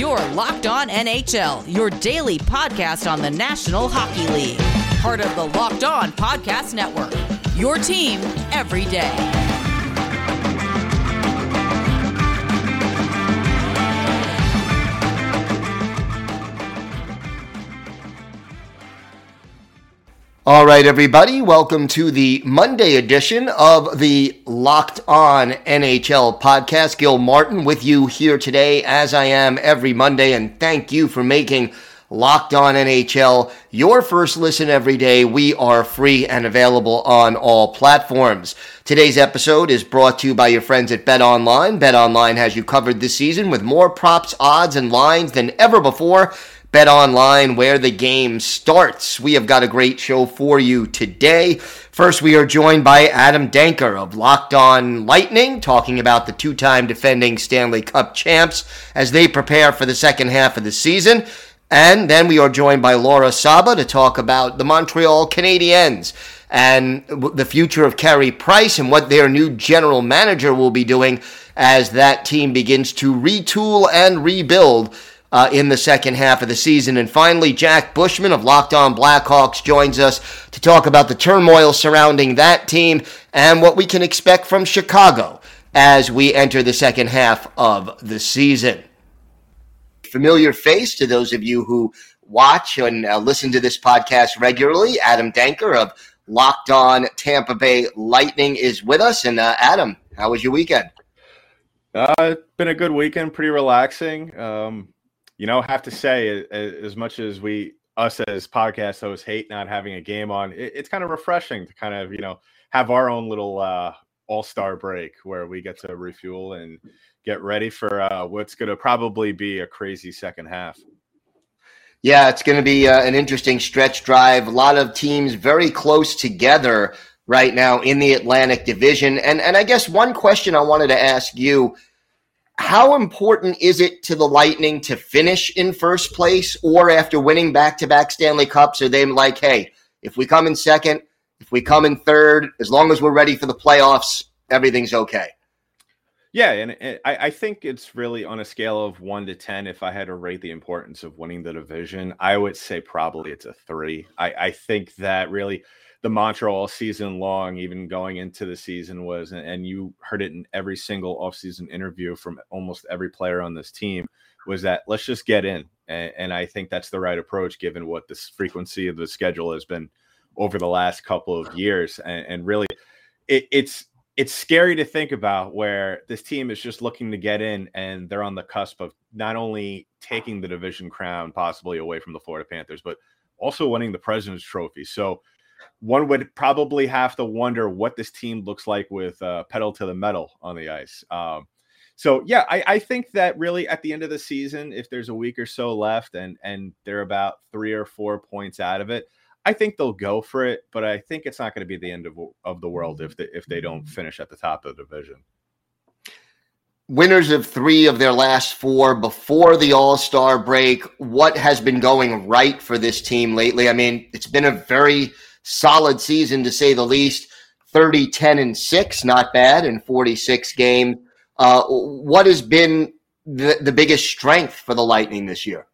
Your Locked On NHL, your daily podcast on the National Hockey League. Part of the Locked On Podcast Network. Your team every day. All right, everybody, welcome to the Monday edition of the Locked On NHL podcast. Gil Martin with you here today, as I am every Monday, and thank you for making Locked On NHL your first listen every day. We are free and available on all platforms. Today's episode is brought to you by your friends at Bet Online. Bet Online has you covered this season with more props, odds, and lines than ever before. Bet Online, where the game starts. We have got a great show for you today. First, we are joined by Adam Denker of Locked On Lightning, talking about the two time defending Stanley Cup champs as they prepare for the second half of the season. And then we are joined by Laura Saba to talk about the Montreal Canadiens and the future of Carey Price and what their new general manager will be doing as that team begins to retool and rebuild uh, in the second half of the season. And finally, Jack Bushman of Locked On Blackhawks joins us to talk about the turmoil surrounding that team and what we can expect from Chicago as we enter the second half of the season. Familiar face to those of you who watch and uh, listen to this podcast regularly. Adam Denker of Locked On Tampa Bay Lightning is with us. And uh, Adam, how was your weekend? Uh, it's been a good weekend, pretty relaxing. Um, you know, have to say, as much as we us as podcast hosts hate not having a game on, it, it's kind of refreshing to kind of you know have our own little uh, all star break where we get to refuel and get ready for uh, what's going to probably be a crazy second half. Yeah, it's going to be uh, an interesting stretch drive. A lot of teams very close together right now in the Atlantic Division. And and I guess one question I wanted to ask you how important is it to the Lightning to finish in first place or after winning back to back Stanley Cups? Are they like, hey, if we come in second, if we come in third, as long as we're ready for the playoffs, everything's okay? Yeah, and I, I think it's really on a scale of one to 10. If I had to rate the importance of winning the division, I would say probably it's a three. I, I think that really the mantra all season long, even going into the season, was, and you heard it in every single offseason interview from almost every player on this team, was that let's just get in. And, and I think that's the right approach given what the frequency of the schedule has been over the last couple of years. And, and really, it, it's it's scary to think about where this team is just looking to get in and they're on the cusp of not only taking the division crown possibly away from the Florida Panthers, but also winning the President's Trophy. So one would probably have to wonder what this team looks like with uh, pedal to the metal on the ice. Um, so yeah, I, I, think that really at the end of the season, if there's a week or so left and and they're about three or four points out of it, I think they'll go for it. But I think it's not going to be the end of, of the world if if they don't finish at the top of the division. Winners of three of their last four before the All Star break. What has been going right for this team lately? I mean, it's been a very solid season to say the least 30, 10, and 6, not bad in 46 games. Uh, what has been the, the biggest strength for the Lightning this year?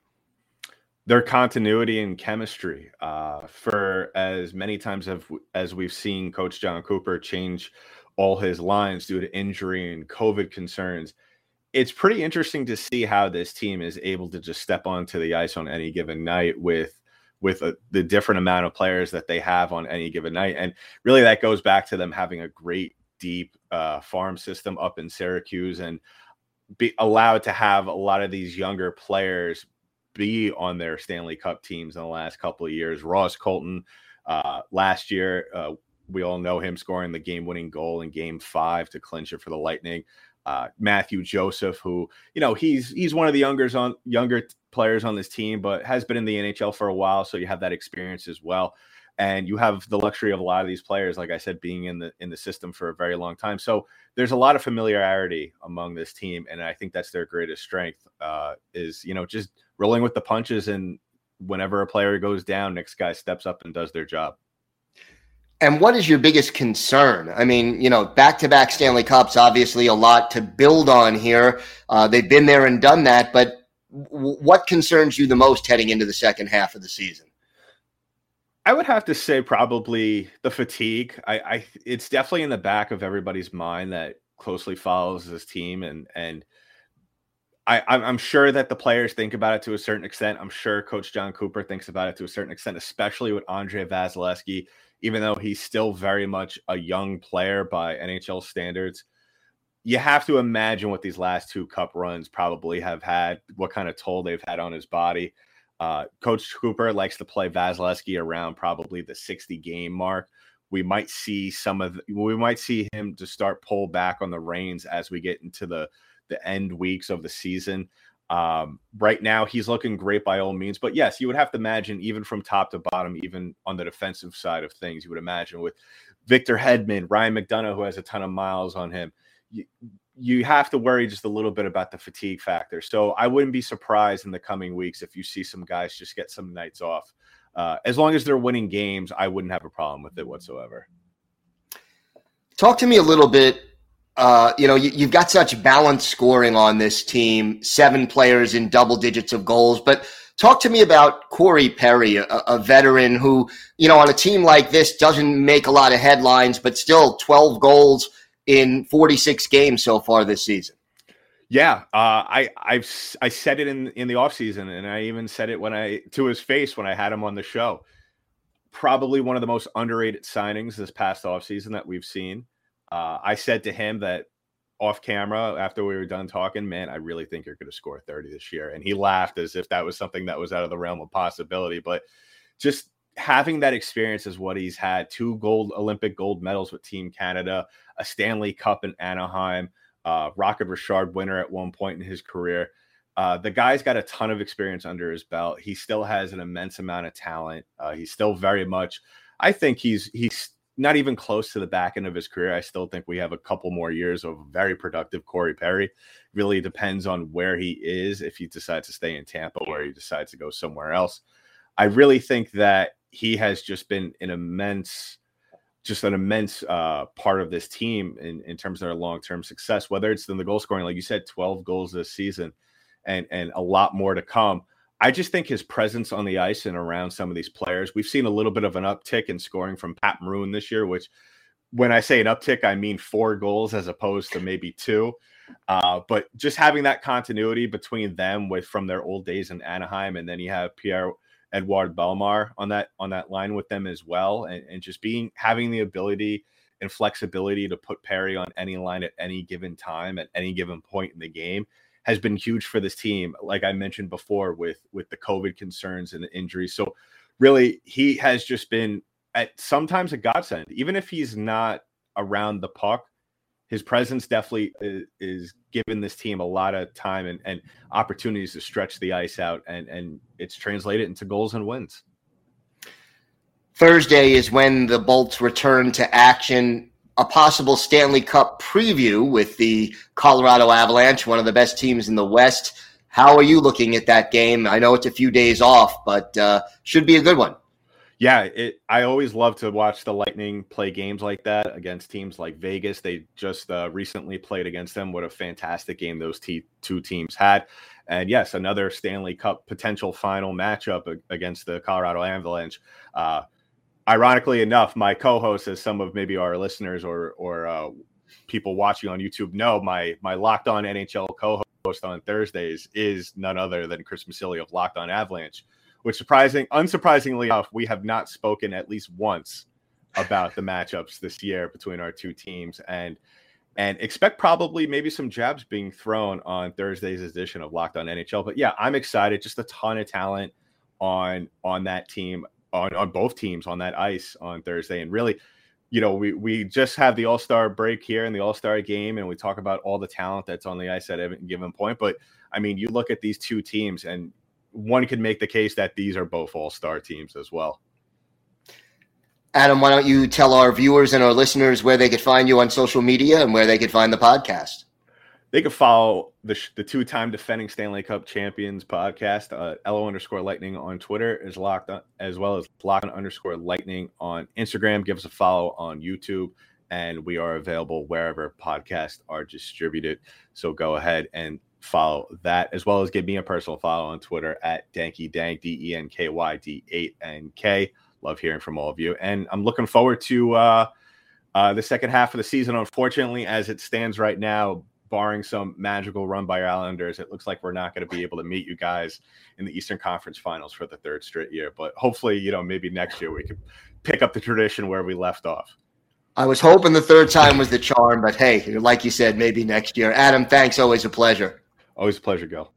Their continuity and chemistry. Uh, for as many times have, as we've seen Coach John Cooper change all his lines due to injury and COVID concerns, it's pretty interesting to see how this team is able to just step onto the ice on any given night with with a, the different amount of players that they have on any given night. And really, that goes back to them having a great, deep uh, farm system up in Syracuse and be allowed to have a lot of these younger players be on their Stanley Cup teams in the last couple of years. Ross Colton uh, last year, uh, we all know him scoring the game winning goal in game five to clinch it for the Lightning uh, Mathieu Joseph, who you know he's he's one of the youngers on younger players on this team, but has been in the NHL for a while, so you have that experience as well. And you have the luxury of a lot of these players, like I said, being in the in the system for a very long time. So there's a lot of familiarity among this team, and I think that's their greatest strength. Uh, is you know just rolling with the punches, and whenever a player goes down, next guy steps up and does their job. And what is your biggest concern? I mean, you know, back to back Stanley Cups, obviously a lot to build on here. Uh, they've been there and done that, but what concerns you the most heading into the second half of the season? I would have to say probably the fatigue. I, I it's definitely in the back of everybody's mind that closely follows this team, and and I I'm sure that the players think about it to a certain extent. I'm sure Coach John Cooper thinks about it to a certain extent, especially with Andrei Vasilevskiy, even though he's still very much a young player by NHL standards. You have to imagine what these last two cup runs probably have had, what kind of toll they've had on his body. Uh, Coach Cooper likes to play Vasilevskiy around probably the 60 game mark. We might see some of we might see him to start pull back on the reins as we get into the the end weeks of the season. Um, right now, he's looking great by all means, but yes, you would have to imagine even from top to bottom, even on the defensive side of things, you would imagine with Victor Hedman, Ryan McDonagh, who has a ton of miles on him. You, you have to worry just a little bit about the fatigue factor. So I wouldn't be surprised in the coming weeks if you see some guys just get some nights off. Uh, as long as they're winning games, I wouldn't have a problem with it whatsoever. Talk to me a little bit. Uh, you know, you, you've got such balanced scoring on this team, seven players in double digits of goals. But talk to me about Corey Perry, a, a veteran who, you know, on a team like this doesn't make a lot of headlines, but still 12 goals in 46 games so far this season. Yeah, uh, I I've I said it in in the offseason, and I even said it when I to his face when I had him on the show. Probably one of the most underrated signings this past offseason that we've seen. Uh, I said to him that off camera after we were done talking, man, I really think you're going to score 30 this year. And he laughed as if that was something that was out of the realm of possibility. But just having that experience is what he's had two gold Olympic gold medals with Team Canada, a Stanley Cup in Anaheim, uh, Rocket Richard winner at one point in his career. Uh, the guy's got a ton of experience under his belt. He still has an immense amount of talent. Uh, he's still very much. I think he's he's not even close to the back end of his career. I still think we have a couple more years of very productive Corey Perry. Really depends on where he is. If he decides to stay in Tampa, where he decides to go somewhere else. I really think that he has just been an immense, just an immense uh, part of this team in, in terms of their long term success. Whether it's in the goal scoring, like you said, twelve goals this season, and and a lot more to come. I just think his presence on the ice and around some of these players, we've seen a little bit of an uptick in scoring from Pat Maroon this year, which when I say an uptick, I mean four goals as opposed to maybe two. Uh, but just having that continuity between them with from their old days in Anaheim, and then you have Pierre Edouard Bellemare on that on that line with them as well, and, and just being having the ability and flexibility to put Perry on any line at any given time at any given point in the game has been huge for this team. Like I mentioned before, with with the COVID concerns and the injuries, so really he has just been at sometimes a godsend, even if he's not around the puck his presence definitely is, given this team a lot of time and, and opportunities to stretch the ice out, and and it's translated into goals and wins. Thursday is when the Bolts return to action. A possible Stanley Cup preview with the Colorado Avalanche, one of the best teams in the West. How are you looking at that game? I know it's a few days off, but uh, should be a good one yeah, it. I always love to watch the Lightning play games like that against teams like Vegas. They just uh, recently played against them. What a fantastic game those t- two teams had. And yes, another Stanley Cup potential final matchup against the Colorado Avalanche. Uh, ironically enough, my co-host, as some of maybe our listeners or or uh, people watching on YouTube know, my my Locked On NHL co-host on Thursdays is none other than Chris Masilli of Locked On Avalanche which surprising, unsurprisingly enough, we have not spoken at least once about the matchups this year between our two teams, and and expect probably maybe some jabs being thrown on Thursday's edition of Locked On NHL. But yeah, I'm excited. Just a ton of talent on on that team, on on both teams on that ice on Thursday, and really. You know, we we just have the All Star break here and the All Star game, and we talk about all the talent that's on the ice at any given point. But I mean, you look at these two teams, and one could make the case that these are both all star teams as well. Adam, why don't you tell our viewers and our listeners where they could find you on social media and where they could find the podcast? They could follow the, the two time defending Stanley Cup champions podcast, uh, LO underscore lightning on Twitter, is locked on, as well as locked underscore lightning on Instagram. Give us a follow on YouTube, and we are available wherever podcasts are distributed. So go ahead and follow that as well as give me a personal follow on Twitter at Danky Dank D E N K Y D 8 N K. Love hearing from all of you, and I'm looking forward to uh, uh, the second half of the season. Unfortunately, as it stands right now, barring some magical run by Islanders, it looks like we're not going to be able to meet you guys in the Eastern Conference Finals for the third straight year. But hopefully, you know, maybe next year we could pick up the tradition where we left off. I was hoping the third time was the charm, but hey, like you said, maybe next year. Adam, thanks. Always a pleasure. Always a pleasure, Gil.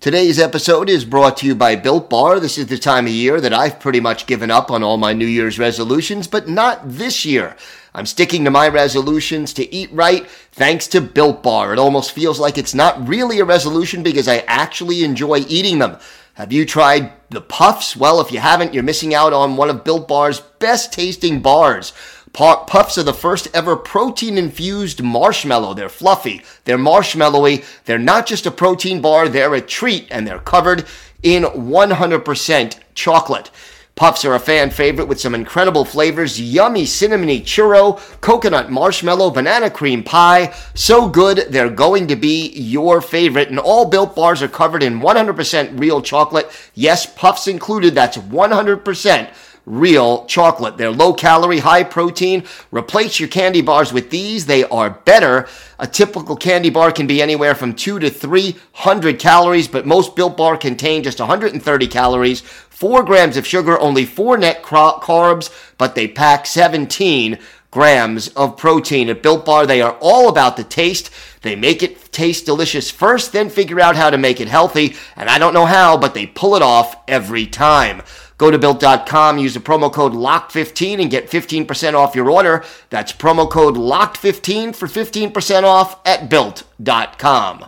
Today's episode is brought to you by Built Bar. This is the time of year that I've pretty much given up on all my New Year's resolutions, but not this year. I'm sticking to my resolutions to eat right thanks to Built Bar. It almost feels like it's not really a resolution because I actually enjoy eating them. Have you tried the puffs? Well, if you haven't, you're missing out on one of Built Bar's best tasting bars. Puffs are the first ever protein infused marshmallow. They're fluffy, they're marshmallowy, they're not just a protein bar, they're a treat, and they're covered in 100% chocolate. Puffs are a fan favorite with some incredible flavors yummy cinnamony churro, coconut marshmallow, banana cream pie. So good, they're going to be your favorite. And all built bars are covered in 100% real chocolate. Yes, puffs included, that's 100% real chocolate. They're low calorie, high protein. Replace your candy bars with these. They are better. A typical candy bar can be anywhere from two to 300 calories, but most built bar contain just 130 calories, four grams of sugar, only four net carbs, but they pack 17 grams of protein. At Built Bar, they are all about the taste. They make it taste delicious first, then figure out how to make it healthy. And I don't know how, but they pull it off every time. Go to built.com, use the promo code LOCK15 and get 15% off your order. That's promo code LOCKed15 for 15% off at built.com.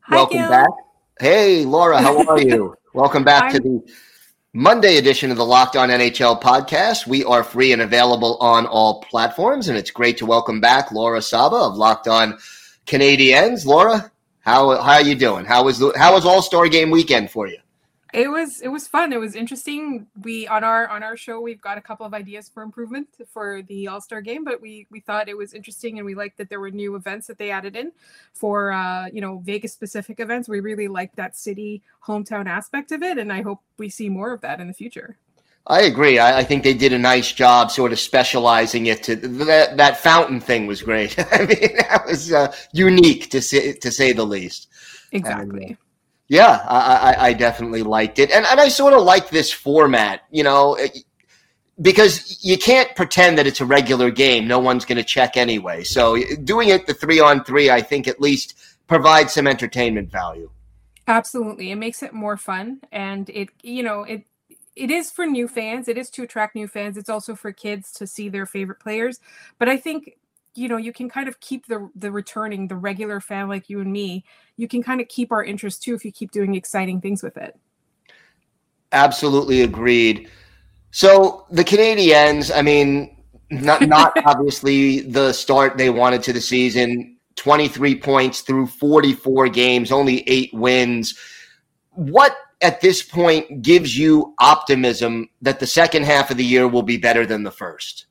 Hi, Welcome Gil. back. Hey, Laura, how are you? Welcome back to the Monday edition of the Locked On NHL podcast. We are free and available on all platforms, and it's great to welcome back Laura Saba of Locked On Canadiens. Laura, how how are you doing? How was the, how was All Star Game weekend for you? It was it was fun. It was interesting. We on our on our show we've got a couple of ideas for improvement for the All Star game, but we we thought it was interesting and we liked that there were new events that they added in for uh, you know Vegas specific events. We really liked that city hometown aspect of it, and I hope we see more of that in the future. I agree. I, I think they did a nice job, sort of specializing it to that. That fountain thing was great. I mean, that was uh, unique to say to say the least. Exactly. Yeah, I, I, I definitely liked it, and and I sort of like this format. You know, eh, because you can't pretend that it's a regular game. No one's going to check anyway. So eh, doing it the three on three, I think at least provides some entertainment value. Absolutely. It makes it more fun and it you know, it it is for new fans. It is to attract new fans. It's also for kids to see their favorite players. But I think you know, you can kind of keep the the returning, the regular fan like you and me. You can kind of keep our interest too if you keep doing exciting things with it. Absolutely agreed. So the canadiens I mean, not not obviously the start they wanted to the season. 23 points through 44 games, only eight wins. What at this point gives you optimism that the second half of the year will be better than the first?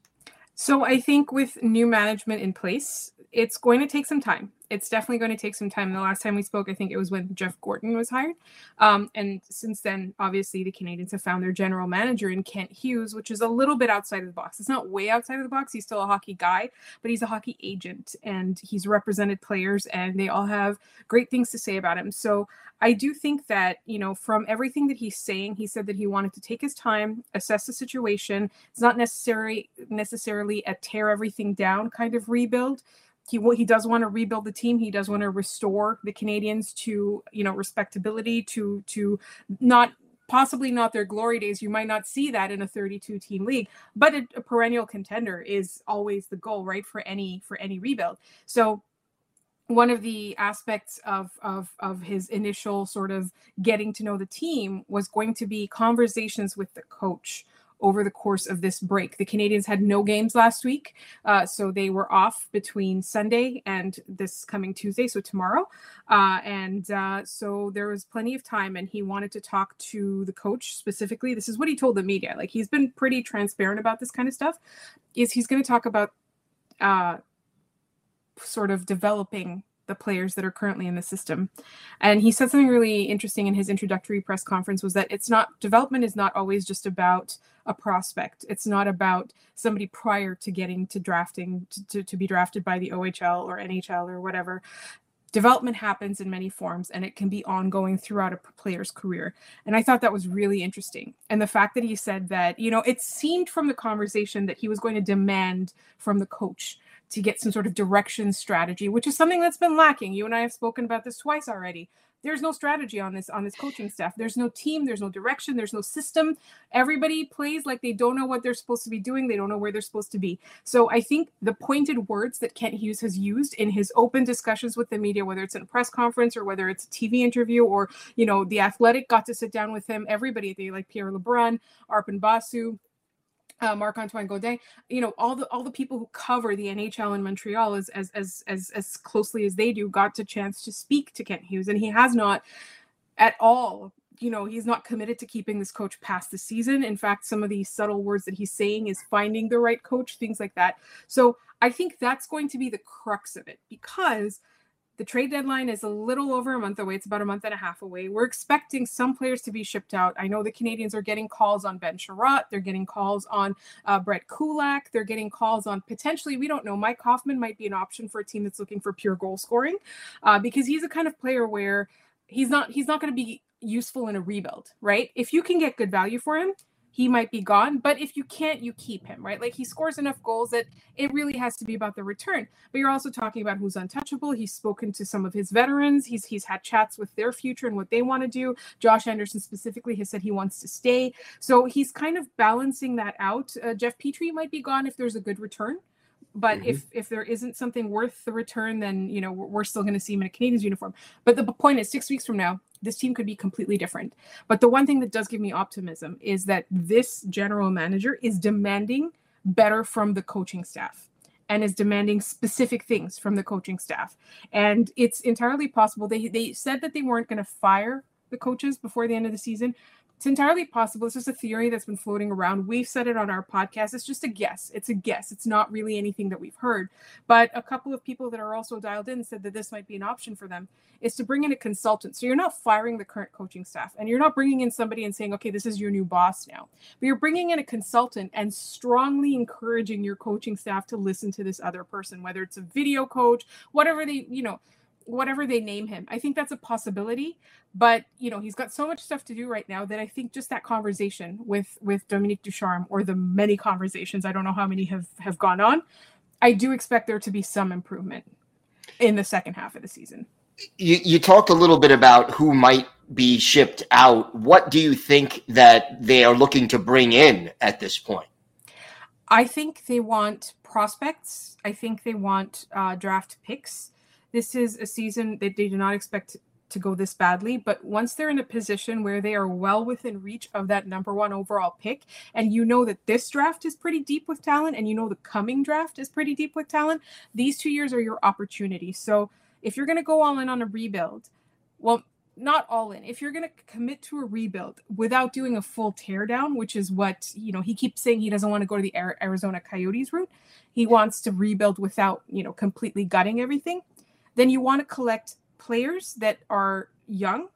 So I think with new management in place, it's going to take some time. It's definitely going to take some time. The last time we spoke, I think it was when Jeff Gorton was hired. Um, and since then, obviously, the Canadiens have found their general manager in Kent Hughes, which is a little bit outside of the box. It's not way outside of the box. He's still a hockey guy, but he's a hockey agent and he's represented players, and they all have great things to say about him. So I do think that, you know, from everything that he's saying, he said that he wanted to take his time, assess the situation. It's not necessary necessarily a tear everything down kind of rebuild. He he does want to rebuild the team. He does want to restore the Canadiens to, you know, respectability, to to not possibly not their glory days. You might not see that in a 32 team league, but a, a perennial contender is always the goal, right? For any for any rebuild. So one of the aspects of, of of his initial sort of getting to know the team was going to be conversations with the coach over the course of this break. The Canadiens had no games last week, uh, so they were off between Sunday and this coming Tuesday, so tomorrow. Uh, and uh, so there was plenty of time, and he wanted to talk to the coach specifically. This is what he told the media. Like he's been pretty transparent about this kind of stuff. Is he's going to talk about uh, sort of developing the players that are currently in the system. And he said something really interesting in his introductory press conference was that it's not development is not always just about a prospect. It's not about somebody prior to getting to drafting to, to, to be drafted by the OHL or NHL or whatever development happens in many forms and it can be ongoing throughout a player's career and i thought that was really interesting and the fact that he said that you know it seemed from the conversation that he was going to demand from the coach to get some sort of direction strategy which is something that's been lacking. You and i have spoken about this twice already. There's no strategy on this on this coaching staff. There's no team. There's no direction. There's no system. Everybody plays like they don't know what they're supposed to be doing. They don't know where they're supposed to be. So i think the pointed words that kent hughes has used in his open discussions with the media whether it's in a press conference or whether it's a tv interview or you know the athletic got to sit down with him everybody they like pierre lebrun arpon basu uh, Marc Antoine Godin, you know, all the all the people who cover the NHL in Montreal as as as as as closely as they do got a chance to speak to Kent Hughes, and he has not at all. You know, he's not committed to keeping this coach past the season. In fact, some of the subtle words that he's saying is finding the right coach, things like that. So I think that's going to be the crux of it because the trade deadline is a little over a month away. It's about a month and a half away. We're expecting some players to be shipped out. I know the Canadiens are getting calls on Ben Chiarot. They're getting calls on uh, Brett Kulak. They're getting calls on potentially, we don't know, Mike Hoffman might be an option for a team that's looking for pure goal scoring uh, because he's a kind of player where he's not he's not going to be useful in a rebuild, right? If you can get good value for him, he might be gone. But if you can't, you keep him, right? Like he scores enough goals that it really has to be about the return. But you're also talking about who's untouchable. He's spoken to some of his veterans. He's he's had chats with their future and what they want to do. Josh Anderson specifically has said he wants to stay. So he's kind of balancing that out. Uh, Jeff Petry might be gone if there's a good return but mm-hmm. if if there isn't something worth the return then you know we're, we're still going to see him in a canadiens uniform but the point is six weeks from now this team could be completely different. But the one thing that does give me optimism is that this general manager is demanding better from the coaching staff and is demanding specific things from the coaching staff. And it's entirely possible they they said that they weren't going to fire the coaches before the end of the season, it's entirely possible. It's just a theory that's been floating around. We've said it on our podcast. It's just a guess. It's a guess. It's not really anything that we've heard. But a couple of people that are also dialed in said that this might be an option for them is to bring in a consultant. So you're not firing the current coaching staff and you're not bringing in somebody and saying, okay, this is your new boss now. But you're bringing in a consultant and strongly encouraging your coaching staff to listen to this other person, whether it's a video coach, whatever they, you know, whatever they name him. I think that's a possibility, but you know, he's got so much stuff to do right now that I think just that conversation with with Dominique Ducharme or the many conversations, I don't know how many have have gone on, I do expect there to be some improvement in the second half of the season. You you talked a little bit about who might be shipped out. What do you think that they are looking to bring in at this point? I think they want prospects. I think they want uh, draft picks this is a season that they do not expect to go this badly, but once they're in a position where they are well within reach of that number one overall pick, and you know that this draft is pretty deep with talent, and you know the coming draft is pretty deep with talent, these two years are your opportunity. So if you're going to go all in on a rebuild, well, not all in. If you're going to commit to a rebuild without doing a full teardown, which is what you know, he keeps saying he doesn't want to go to the Arizona Coyotes route. He wants to rebuild without you know completely gutting everything then you want to collect players that are young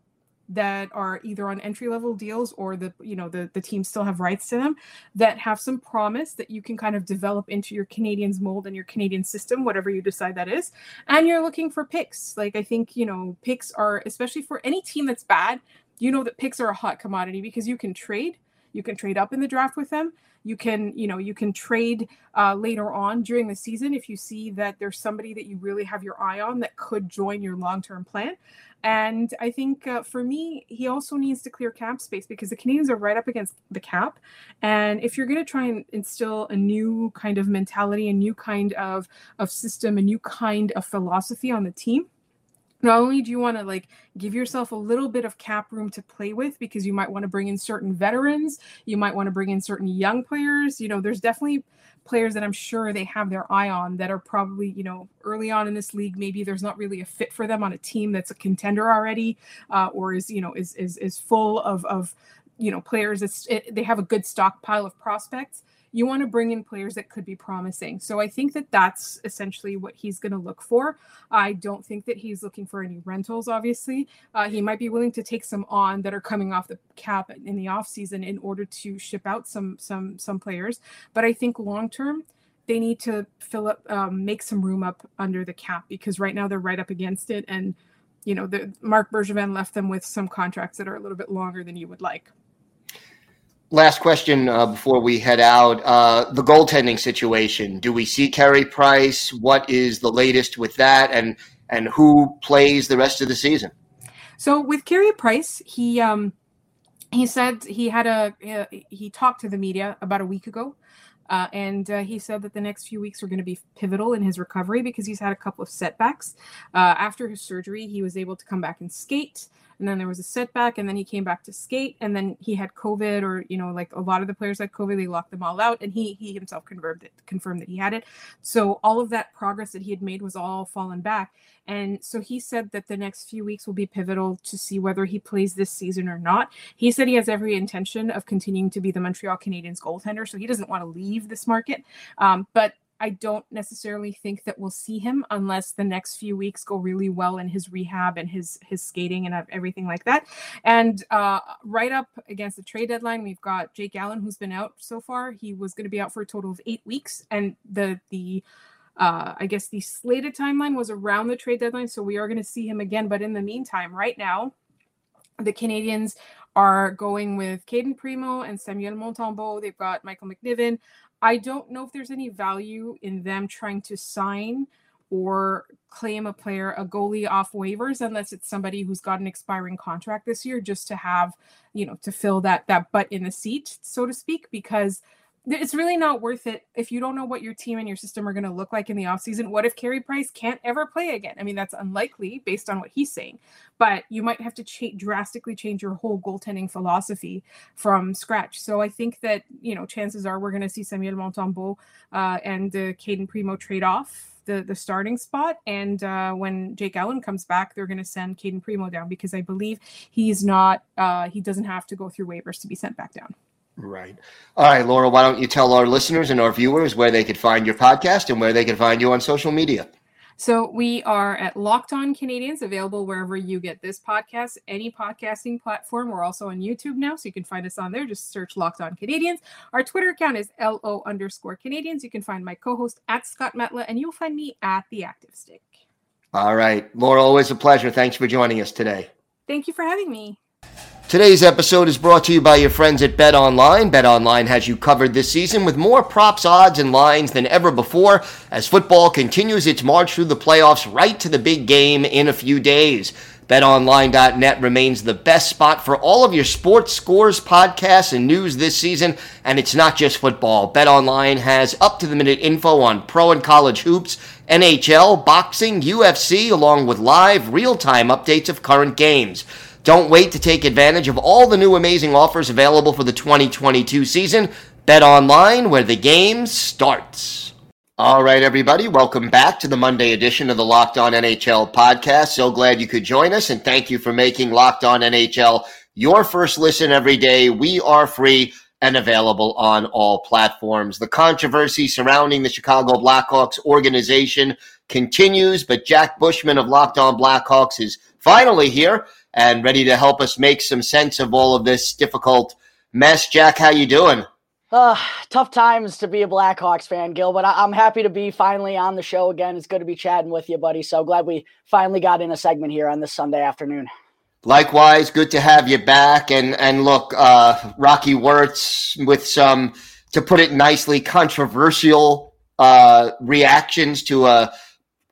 that are either on entry level deals or the you know the the teams still have rights to them that have some promise that you can kind of develop into your Canadiens mold and your Canadian system whatever you decide that is. And you're looking for picks. Like I think you know picks are especially for any team that's bad you know that picks are a hot commodity because you can trade. You can trade up in the draft with them you can you know you can trade uh, later on during the season if you see that there's somebody that you really have your eye on that could join your long-term plan and I think uh, for me, he also needs to clear cap space because the Canadiens are right up against the cap. And if you're going to try and instill a new kind of mentality, a new kind of, of system, a new kind of philosophy on the team, not only do you want to like give yourself a little bit of cap room to play with because you might want to bring in certain veterans you might want to bring in certain young players you know there's definitely players that i'm sure they have their eye on that are probably you know early on in this league maybe there's not really a fit for them on a team that's a contender already uh, or is you know is is is full of of you know players it's, it, they have a good stockpile of prospects you want to bring in players that could be promising. So I think that that's essentially what he's going to look for. I don't think that he's looking for any rentals, obviously. Uh, he might be willing to take some on that are coming off the cap in the offseason in order to ship out some some some players. But I think long term, they need to fill up, um, make some room up under the cap because right now they're right up against it. And, you know, the, Marc Bergevin left them with some contracts that are a little bit longer than you would like. Last question uh, before we head out. Uh, the goaltending situation. Do we see Carey Price? What is the latest with that? And and who plays the rest of the season? So with Carey Price, he um, he said he had a uh, he talked to the media about a week ago uh, and uh, he said that the next few weeks are going to be pivotal in his recovery because he's had a couple of setbacks. Uh, after his surgery, he was able to come back and skate and then there was a setback and then he came back to skate and then he had covid or you know like a lot of the players had covid they locked them all out and he he himself confirmed it confirmed that he had it. So all of that progress that he had made was all fallen back. And so he said that the next few weeks will be pivotal to see whether he plays this season or not. He said he has every intention of continuing to be the montreal canadiens goaltender so he doesn't want to leave this market. Um, but I don't necessarily think that we'll see him unless the next few weeks go really well in his rehab and his his skating and everything like that. And uh, right up against the trade deadline, we've got Jake Allen, who's been out so far. He was going to be out for a total of eight weeks, and the the uh, I guess the slated timeline was around the trade deadline, so we are going to see him again. But in the meantime, right now, the Canadiens are going with Cayden Primeau and Samuel Montembeault. They've got Michael McNiven. I don't know if there's any value in them trying to sign or claim a player a goalie off waivers unless it's somebody who's got an expiring contract this year just to have you know to fill that that butt in the seat so to speak because it's really not worth it if you don't know what your team and your system are going to look like in the offseason. What if Carey Price can't ever play again? I mean, that's unlikely based on what he's saying, but you might have to drastically change your whole goaltending philosophy from scratch. So I think that, you know, chances are we're going to see Samuel Montembeault uh, and uh, Cayden Primeau trade off the the starting spot. And uh, when Jake Allen comes back, they're going to send Cayden Primeau down because I believe he's not uh, he doesn't have to go through waivers to be sent back down. Right. All right, Laura, why don't you tell our listeners and our viewers where they could find your podcast and where they can find you on social media? So we are at Locked On Canadiens, available wherever you get this podcast, any podcasting platform. We're also on YouTube now, so you can find us on there. Just search Locked On Canadiens. Our Twitter account is LO underscore Canadiens. You can find my co-host at Scott Metla, and you'll find me at The Active Stick. All right. Laura, always a pleasure. Thanks for joining us today. Thank you for having me. Today's episode is brought to you by your friends at Bet Online. Bet Online has you covered this season with more props, odds, and lines than ever before as football continues its march through the playoffs right to the big game in a few days. BetOnline.net remains the best spot for all of your sports scores, podcasts, and news this season. And it's not just football. BetOnline has up to the minute info on pro and college hoops, NHL, boxing, UFC, along with live, real time updates of current games. Don't wait to take advantage of all the new amazing offers available for the 2022 season. Bet online where the game starts. All right, everybody, welcome back to the Monday edition of the Locked On NHL podcast. So glad you could join us, and thank you for making Locked On NHL your first listen every day. We are free and available on all platforms. The controversy surrounding the Chicago Blackhawks organization continues, but Jack Bushman of Locked On Blackhawks is finally here and ready to help us make some sense of all of this difficult mess. Jack, how you doing? Uh, tough times to be a Blackhawks fan, Gil, but I- am happy to be finally on the show again. It's good to be chatting with you, buddy. So glad we finally got in a segment here on this Sunday afternoon. Likewise, good to have you back. And and look, uh, Rocky Wirtz with some, to put it nicely, controversial uh, reactions to a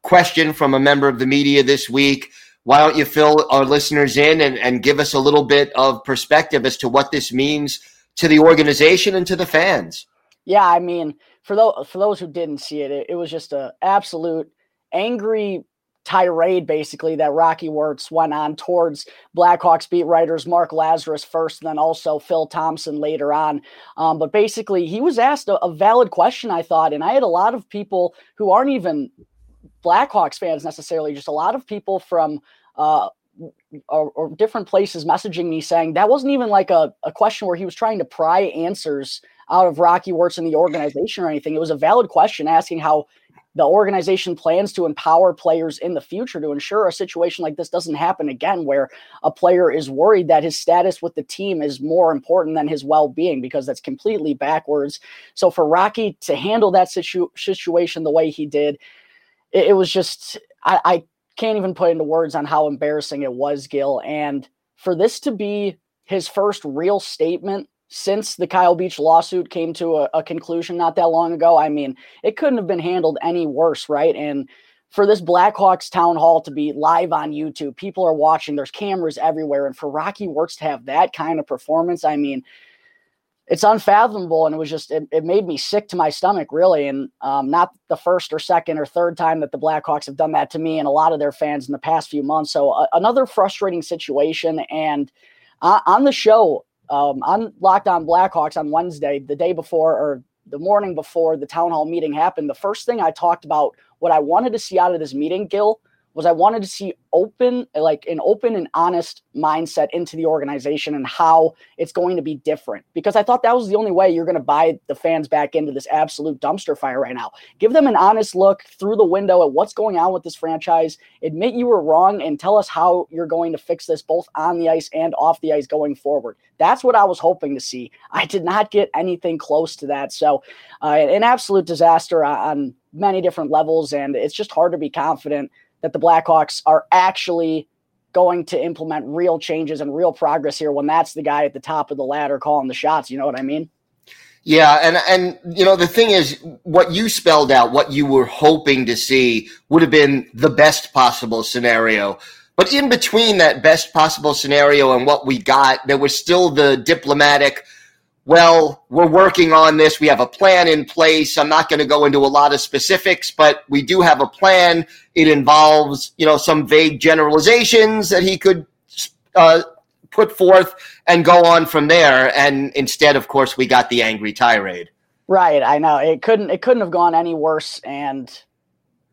question from a member of the media this week why don't you fill our listeners in and, and give us a little bit of perspective as to what this means to the organization and to the fans? Yeah, I mean, for those for those who didn't see it, it, it was just a absolute angry tirade basically that Rocky Wirtz went on towards Blackhawks beat writers Mark Lazerus first, and then also Phil Thompson later on. Um, but basically, he was asked a, a, valid question, I thought, and I had a lot of people who aren't even Blackhawks fans necessarily, just a lot of people from uh, or, or, different places messaging me saying that wasn't even like a, a question where he was trying to pry answers out of Rocky Wirtz in the organization or anything. It was a valid question asking how the organization plans to empower players in the future to ensure a situation like this doesn't happen again, where a player is worried that his status with the team is more important than his well being, because that's completely backwards. So for Rocky to handle that situ- situation the way he did, it, it was just, I, I can't even put into words on how embarrassing it was, Gil. And for this to be his first real statement since the Kyle Beach lawsuit came to a, a, conclusion not that long ago, I mean, it couldn't have been handled any worse, right? And for this Blackhawks town hall to be live on YouTube, people are watching, there's cameras everywhere. And for Rocky Wirtz to have that kind of performance, I mean, it's unfathomable. And it was just, it, it made me sick to my stomach, really. And um, not the first or second or third time that the Blackhawks have done that to me and a lot of their fans in the past few months. So uh, another frustrating situation. And uh, on the show, um, on Locked On Blackhawks on Wednesday, the day before or the morning before the town hall meeting happened, the first thing I talked about what I wanted to see out of this meeting, Gil, was I wanted to see open, like an open and honest mindset into the organization and how it's going to be different. Because I thought that was the only way you're going to buy the fans back into this absolute dumpster fire right now. Give them an honest look through the window at what's going on with this franchise. Admit you were wrong and tell us how you're going to fix this both on the ice and off the ice going forward. That's what I was hoping to see. I did not get anything close to that. So, uh, an absolute disaster on many different levels. And it's just hard to be confident that the Blackhawks are actually going to implement real changes and real progress here when that's the guy at the top of the ladder calling the shots. You know what I mean? Yeah, and and you know the thing is, what you spelled out, what you were hoping to see, would have been the best possible scenario. But in between that best possible scenario and what we got, there was still the diplomatic well, we're working on this. We have a plan in place. I'm not going to go into a lot of specifics, but we do have a plan. It involves, you know, some vague generalizations that he could uh, put forth and go on from there. And instead, of course, we got the angry tirade. Right. I know it couldn't. It couldn't have gone any worse. And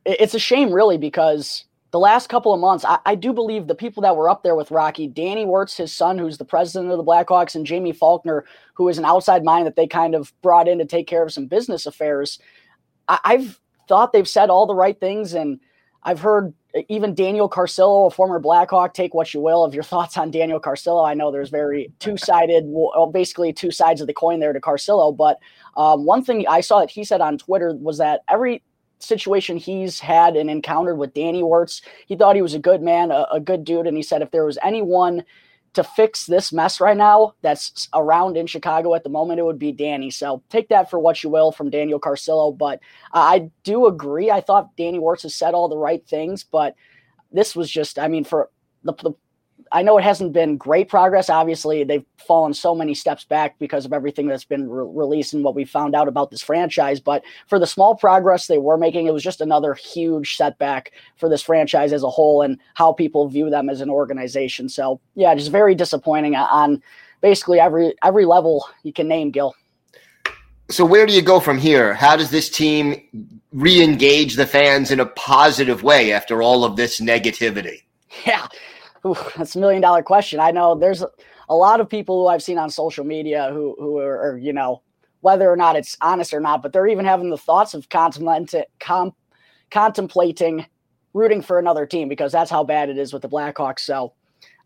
it's a shame, really, because the last couple of months, I, I, do believe the people that were up there with Rocky, Danny Wirtz, his son, who's the president of the Blackhawks, and Jaime Faulkner, who is an outside mind that they kind of brought in to take care of some business affairs. I, I've thought they've said all the right things, and I've heard even Daniel Carcillo, a former Blackhawk, take what you will of your thoughts on Daniel Carcillo. I know there's very two sided, well, basically two sides of the coin there to Carcillo, but um, one thing I saw that he said on Twitter was that every situation he's had and encountered with Danny Wirtz. He thought he was a good man, a, a, good dude, and he said if there was anyone to fix this mess right now that's around in Chicago at the moment, it would be Danny. So take that for what you will from Daniel Carcillo. But uh, I do agree. I thought Danny Wirtz has said all the right things, but this was just, I mean, for the, the I know it hasn't been great progress. Obviously, they've fallen so many steps back because of everything that's been re- released and what we found out about this franchise. But for the small progress they were making, it was just another huge setback for this franchise as a whole and how people view them as an organization. So, yeah, just very disappointing on basically every every level you can name, Gil. So, where do you go from here? How does this team re-engage the fans in a positive way after all of this negativity? Yeah, Oof, that's a million dollar question. I know there's a lot of people who I've seen on social media who who are, are you know whether or not it's honest or not, but they're even having the thoughts of contemplating com- contemplating rooting for another team because that's how bad it is with the Blackhawks. So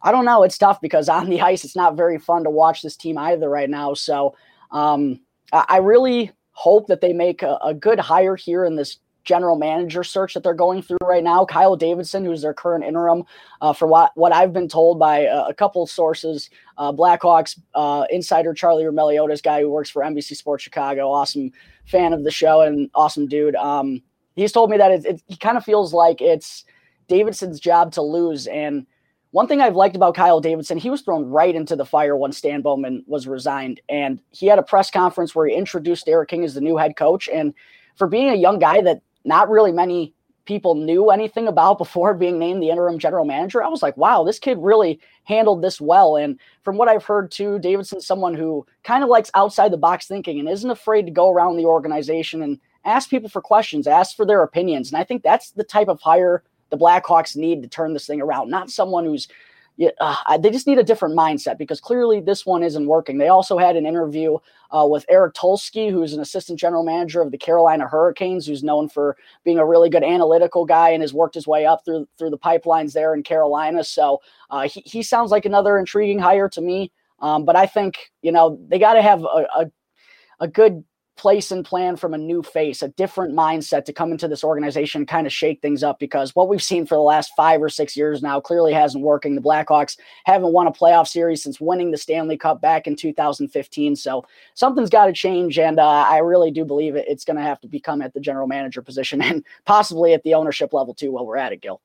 I don't know. It's tough because on the ice, it's not very fun to watch this team either right now. So um, I, I really hope that they make a, a good hire here in this general manager search that they're going through right now. Kyle Davidson, who's their current interim, uh, for what what I've been told by uh, a couple sources, uh, Blackhawks uh, insider Charlie Roumeliotis, guy who works for NBC Sports Chicago, awesome fan of the show and awesome dude. Um, he's told me that it, it, he kind of feels like it's Davidson's job to lose. And one thing I've liked about Kyle Davidson, he was thrown right into the fire when Stan Bowman was resigned, and he had a press conference where he introduced Derek King as the new head coach and for being a young guy that not really many people knew anything about before being named the interim general manager. I was like, wow, this kid really handled this well. And from what I've heard too, Davidson's someone who kind of likes outside the box thinking and isn't afraid to go around the organization and ask people for questions, ask for their opinions. And I think that's the type of hire the Blackhawks need to turn this thing around, not someone who's yeah, uh, they just need a different mindset because clearly this one isn't working. They also had an interview uh, with Eric Tulsky, who's an assistant general manager of the Carolina Hurricanes, who's known for being a really good analytical guy and has worked his way up through through the pipelines there in Carolina. So uh, he he sounds like another intriguing hire to me. Um, but I think you know they got to have a, a a good place and plan from a new face, a different mindset to come into this organization, kind of shake things up because what we've seen for the last five or six years now clearly hasn't working. The Blackhawks haven't won a playoff series since winning the Stanley Cup back in 2015. So something's got to change. And uh, I really do believe it, it's going to have to become at the general manager position and possibly at the ownership level too while we're at it, Gil.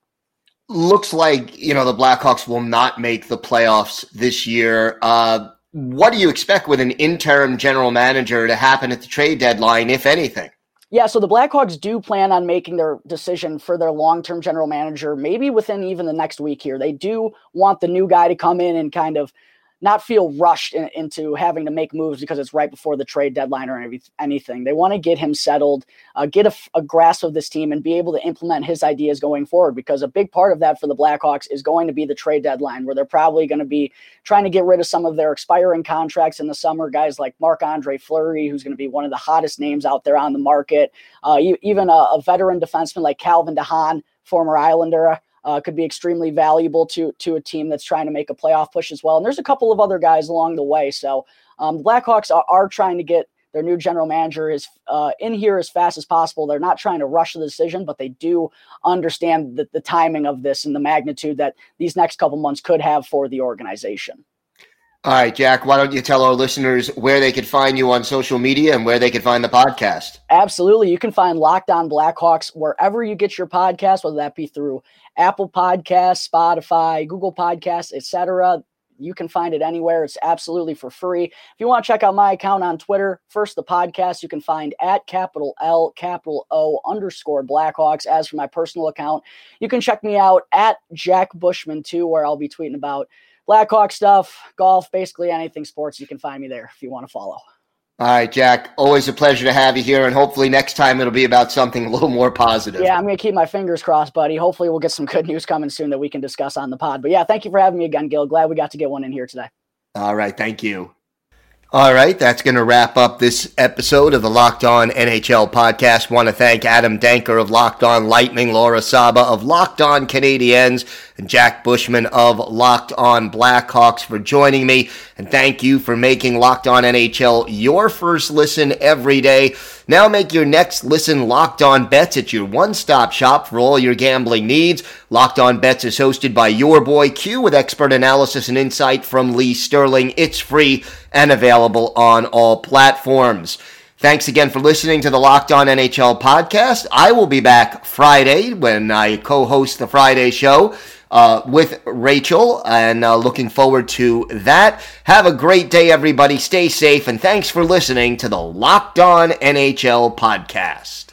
Looks like, you know, the Blackhawks will not make the playoffs this year. Uh, what do you expect with an interim general manager to happen at the trade deadline, if anything? Yeah, so the Blackhawks do plan on making their decision for their long term general manager, maybe within even the next week here. They do want the new guy to come in and kind of not feel rushed in, into having to make moves because it's right before the trade deadline or any, anything. They want to get him settled, uh, get a, a, grasp of this team, and be able to implement his ideas going forward. Because a big part of that for the Blackhawks is going to be the trade deadline, where they're probably going to be trying to get rid of some of their expiring contracts in the summer. Guys like Marc Andre Fleury, who's going to be one of the hottest names out there on the market, uh, even a, a veteran defenseman like Calvin DeHaan, former Islander uh, could be extremely valuable to to a team that's trying to make a playoff push as well. And there's a couple of other guys along the way. So um, the Blackhawks are, are, trying to get their new general manager is uh, in here as fast as possible. They're not trying to rush the decision, but they do understand the, the timing of this and the magnitude that these next couple months could have for the organization. All right, Jack, why don't you tell our listeners where they could find you on social media and where they could find the podcast? Absolutely. You can find Locked On Blackhawks wherever you get your podcast, whether that be through Apple Podcasts, Spotify, Google Podcasts, etc. You can find it anywhere. It's absolutely for free. If you want to check out my account on Twitter, first the podcast you can find at capital L, capital O underscore Blackhawks. As for my personal account, you can check me out at Jack Bushman too, where I'll be tweeting about Blackhawk stuff, golf, basically anything sports. You can find me there if you want to follow. All right, Jack. Always a pleasure to have you here, and hopefully next time it'll be about something a little more positive. Yeah, I'm going to keep my fingers crossed, buddy. Hopefully, we'll get some good news coming soon that we can discuss on the pod. But yeah, thank you for having me again, Gil. Glad we got to get one in here today. All right, thank you. All right, that's going to wrap up this episode of the Locked On NHL podcast. Want to thank Adam Denker of Locked On Lightning, Laura Saba of Locked On Canadiens, and Jack Bushman of Locked On Blackhawks for joining me. And thank you for making Locked On NHL your first listen every day. Now make your next listen Locked On Bets at your one stop shop for all your gambling needs. Locked On Bets is hosted by your boy Q with expert analysis and insight from Lee Sterling. It's free and available on all platforms. Thanks again for listening to the Locked On NHL podcast. I will be back Friday when I co host the Friday show uh, with Rachel, and uh, looking forward to that. Have a great day, everybody. Stay safe, and thanks for listening to the Locked On NHL podcast.